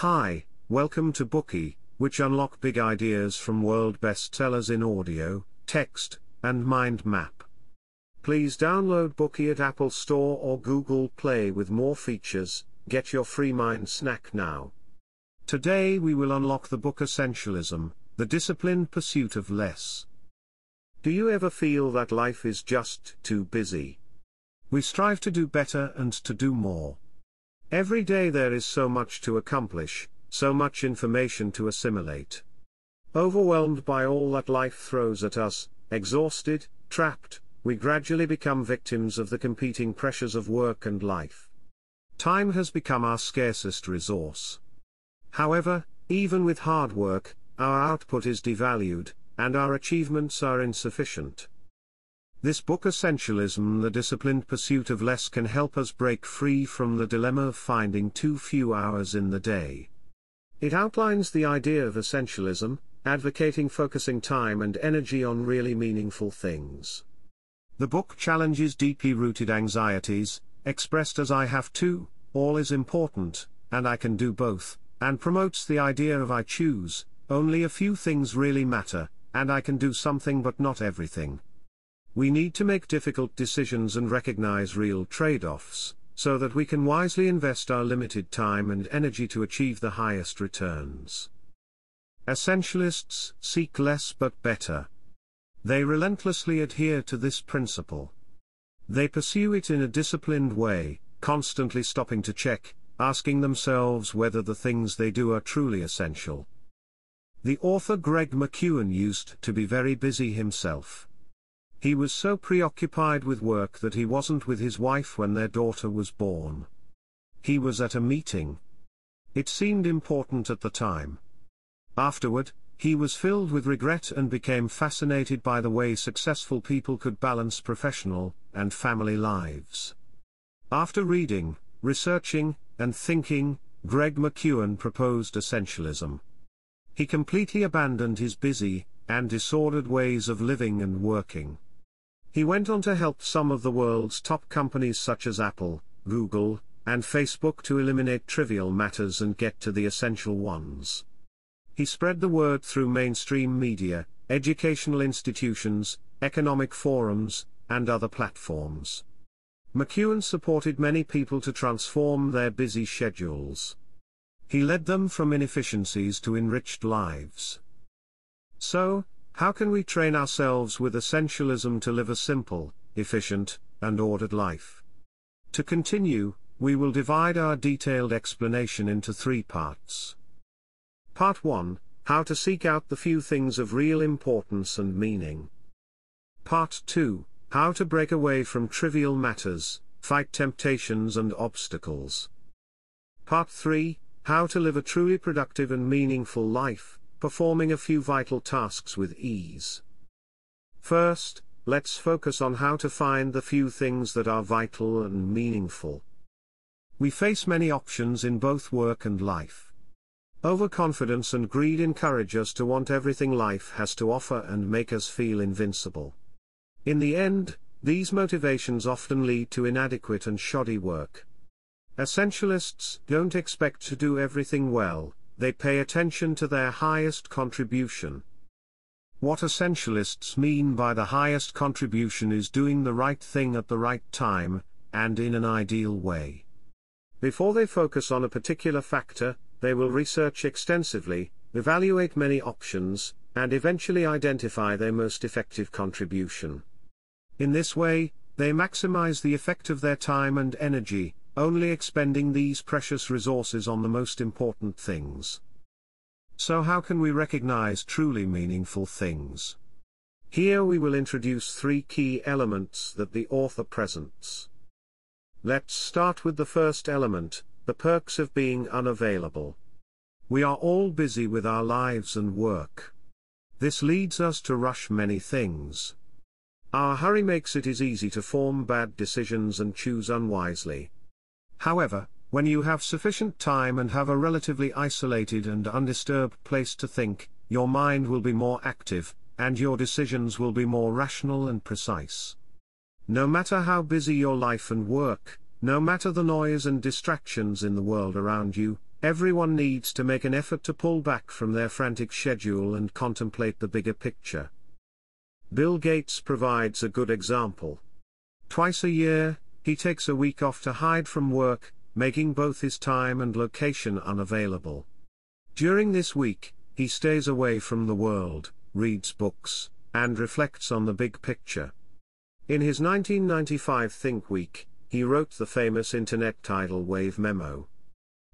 Hi, welcome to Bookey, which unlock big ideas from world bestsellers in audio, text, and mind map. Please download Bookey at Apple Store or Google Play with more features. Get your free mind snack now. Today we will unlock the book Essentialism, the disciplined pursuit of less. Do you ever feel that life is just too busy? We strive to do better and to do more. Every day there is so much to accomplish, so much information to assimilate. Overwhelmed by all that life throws at us, exhausted, trapped, we gradually become victims of the competing pressures of work and life. Time has become our scarcest resource. However, even with hard work, our output is devalued, and our achievements are insufficient. This book Essentialism The Disciplined Pursuit of Less can help us break free from the dilemma of finding too few hours in the day. It outlines the idea of essentialism, advocating focusing time and energy on really meaningful things. The book challenges deeply rooted anxieties, expressed as I have to, all is important, and I can do both, and promotes the idea of I choose, only a few things really matter, and I can do something but not everything. We need to make difficult decisions and recognize real trade-offs, so that we can wisely invest our limited time and energy to achieve the highest returns. Essentialists seek less but better. They relentlessly adhere to this principle. They pursue it in a disciplined way, constantly stopping to check, asking themselves whether the things they do are truly essential. The author Greg McKeown used to be very busy himself. He was so preoccupied with work that he wasn't with his wife when their daughter was born. He was at a meeting. It seemed important at the time. Afterward, he was filled with regret and became fascinated by the way successful people could balance professional and family lives. After reading, researching, and thinking, Greg McKeown proposed essentialism. He completely abandoned his busy and disordered ways of living and working. He went on to help some of the world's top companies such as Apple, Google, and Facebook to eliminate trivial matters and get to the essential ones. He spread the word through mainstream media, educational institutions, economic forums, and other platforms. McKeown supported many people to transform their busy schedules. He led them from inefficiencies to enriched lives. So, how can we train ourselves with essentialism to live a simple, efficient, and ordered life? To continue, we will divide our detailed explanation into three parts. Part 1 How to seek out the few things of real importance and meaning. Part 2 How to break away from trivial matters, fight temptations and obstacles. Part 3 How to live a truly productive and meaningful life performing a few vital tasks with ease. First, let's focus on how to find the few things that are vital and meaningful. We face many options in both work and life. Overconfidence and greed encourage us to want everything life has to offer and make us feel invincible. In the end, these motivations often lead to inadequate and shoddy work. Essentialists don't expect to do everything well, they pay attention to their highest contribution. What essentialists mean by the highest contribution is doing the right thing at the right time, and in an ideal way. Before they focus on a particular factor, they will research extensively, evaluate many options, and eventually identify their most effective contribution. In this way, they maximize the effect of their time and energy, only expending these precious resources on the most important things. So how can we recognize truly meaningful things? Here we will introduce three key elements that the author presents. Let's start with the first element, the perks of being unavailable. We are all busy with our lives and work. This leads us to rush many things. Our hurry makes it is easy to form bad decisions and choose unwisely. However, when you have sufficient time and have a relatively isolated and undisturbed place to think, your mind will be more active, and your decisions will be more rational and precise. No matter how busy your life and work, no matter the noise and distractions in the world around you, everyone needs to make an effort to pull back from their frantic schedule and contemplate the bigger picture. Bill Gates provides a good example. Twice a year, he takes a week off to hide from work, making both his time and location unavailable. During this week, he stays away from the world, reads books, and reflects on the big picture. In his 1995 Think Week, he wrote the famous Internet tidal wave memo.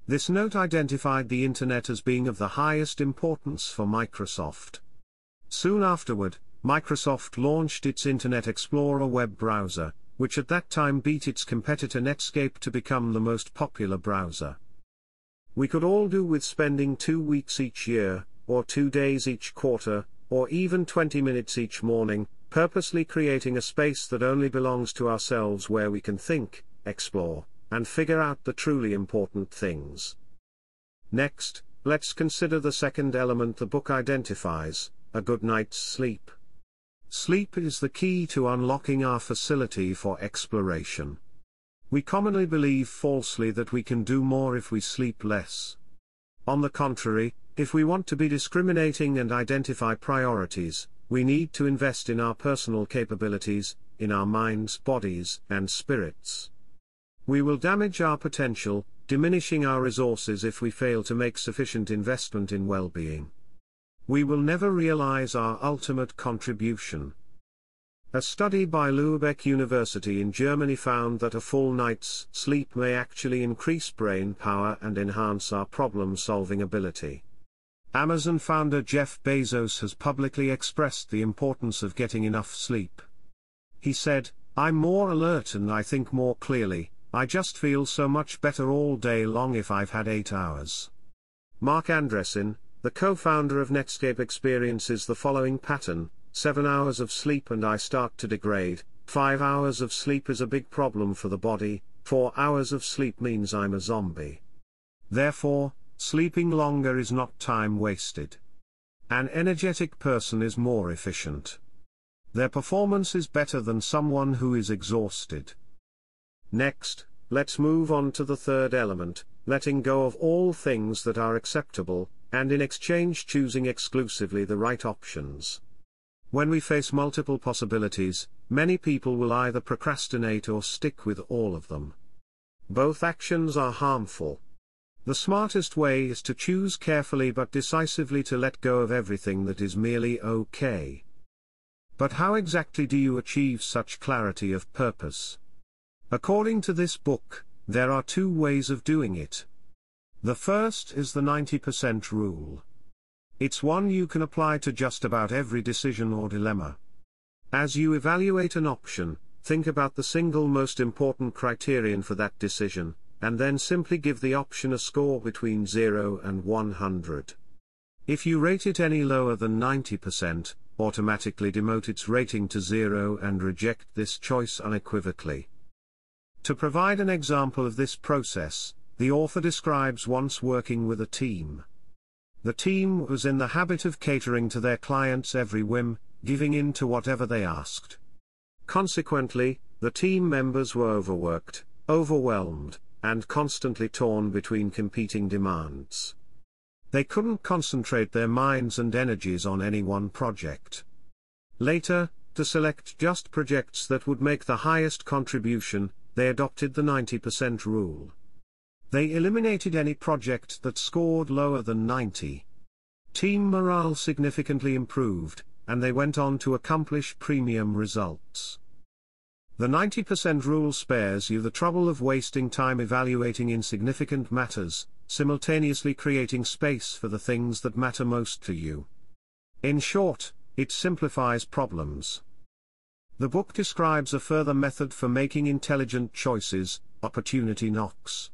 This note identified the Internet as being of the highest importance for Microsoft. Soon afterward, Microsoft launched its Internet Explorer web browser, which at that time beat its competitor Netscape to become the most popular browser. We could all do with spending two weeks each year, or two days each quarter, or even 20 minutes each morning, purposely creating a space that only belongs to ourselves where we can think, explore, and figure out the truly important things. Next, let's consider the second element the book identifies a good night's sleep. Sleep is the key to unlocking our facility for exploration. We commonly believe falsely that we can do more if we sleep less. On the contrary, if we want to be discriminating and identify priorities, we need to invest in our personal capabilities, in our minds, bodies, and spirits. We will damage our potential, diminishing our resources if we fail to make sufficient investment in well being we will never realize our ultimate contribution. A study by Lübeck University in Germany found that a full night's sleep may actually increase brain power and enhance our problem solving ability. Amazon founder Jeff Bezos has publicly expressed the importance of getting enough sleep. He said, I'm more alert and I think more clearly, I just feel so much better all day long if I've had 8 hours. Marc Andreessen, the co-founder of Netscape experiences the following pattern, 7 hours of sleep and I start to degrade, 5 hours of sleep is a big problem for the body, 4 hours of sleep means I'm a zombie. Therefore, sleeping longer is not time wasted. An energetic person is more efficient. Their performance is better than someone who is exhausted. Next, let's move on to the third element, letting go of all things that are acceptable, and in exchange choosing exclusively the right options. When we face multiple possibilities, many people will either procrastinate or stick with all of them. Both actions are harmful. The smartest way is to choose carefully but decisively to let go of everything that is merely okay. But how exactly do you achieve such clarity of purpose? According to this book, there are two ways of doing it. The first is the 90% rule. It's one you can apply to just about every decision or dilemma. As you evaluate an option, think about the single most important criterion for that decision, and then simply give the option a score between 0 and 100. If you rate it any lower than 90%, automatically demote its rating to 0 and reject this choice unequivocally. To provide an example of this process, the author describes once working with a team. The team was in the habit of catering to their clients' every whim, giving in to whatever they asked. Consequently, the team members were overworked, overwhelmed, and constantly torn between competing demands. They couldn't concentrate their minds and energies on any one project. Later, to select just projects that would make the highest contribution, they adopted the 90% rule. They eliminated any project that scored lower than 90. Team morale significantly improved, and they went on to accomplish premium results. The 90% rule spares you the trouble of wasting time evaluating insignificant matters, simultaneously creating space for the things that matter most to you. In short, it simplifies problems. The book describes a further method for making intelligent choices, opportunity knocks.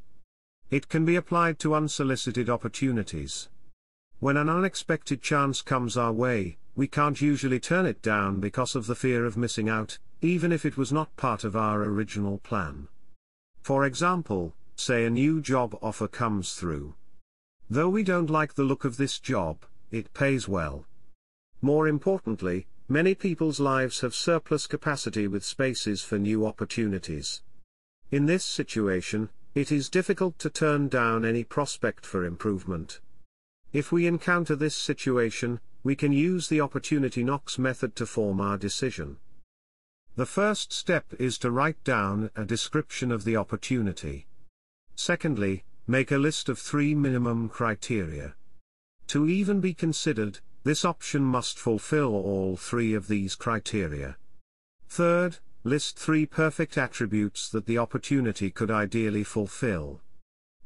It can be applied to unsolicited opportunities. When an unexpected chance comes our way, we can't usually turn it down because of the fear of missing out, even if it was not part of our original plan. For example, say a new job offer comes through. Though we don't like the look of this job, it pays well. More importantly, many people's lives have surplus capacity with spaces for new opportunities. In this situation, it is difficult to turn down any prospect for improvement. If we encounter this situation, we can use the opportunity knocks method to form our decision. The first step is to write down a description of the opportunity. Secondly, make a list of three minimum criteria. To even be considered, this option must fulfill all three of these criteria. Third, list three perfect attributes that the opportunity could ideally fulfill.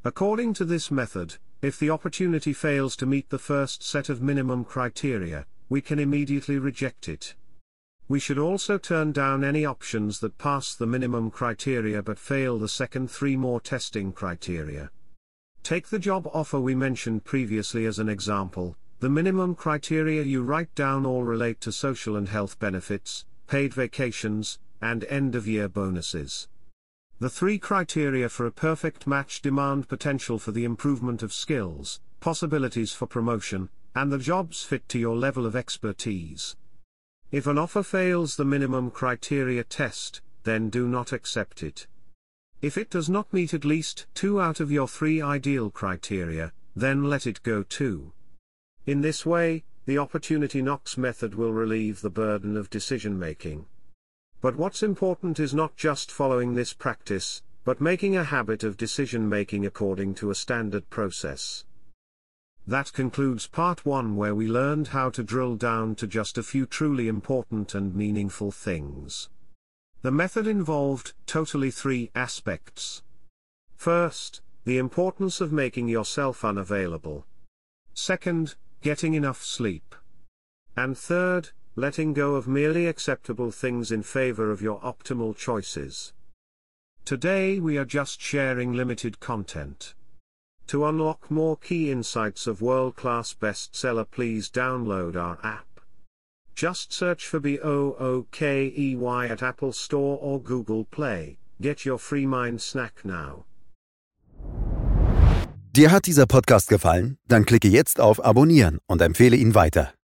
According to this method, if the opportunity fails to meet the first set of minimum criteria, we can immediately reject it. We should also turn down any options that pass the minimum criteria but fail the second three more testing criteria. Take the job offer we mentioned previously as an example, the minimum criteria you write down all relate to social and health benefits, paid vacations, and end-of-year bonuses. The three criteria for a perfect match demand potential for the improvement of skills, possibilities for promotion, and the job's fit to your level of expertise. If an offer fails the minimum criteria test, then do not accept it. If it does not meet at least two out of your three ideal criteria, then let it go too. In this way, the opportunity knocks method will relieve the burden of decision making. But what's important is not just following this practice, but making a habit of decision making according to a standard process. That concludes part 1 where we learned how to drill down to just a few truly important and meaningful things. The method involved totally three aspects. First, the importance of making yourself unavailable. Second, getting enough sleep. And third, letting go of merely acceptable things in favor of your optimal choices. Today we are just sharing limited content. To unlock more key insights of world-class bestseller please download our app. Just search for B-O-O-K-E-Y at Apple Store or Google Play. Get your free mind snack now. Dir hat dieser Podcast gefallen? Dann klicke jetzt auf Abonnieren und empfehle ihn weiter.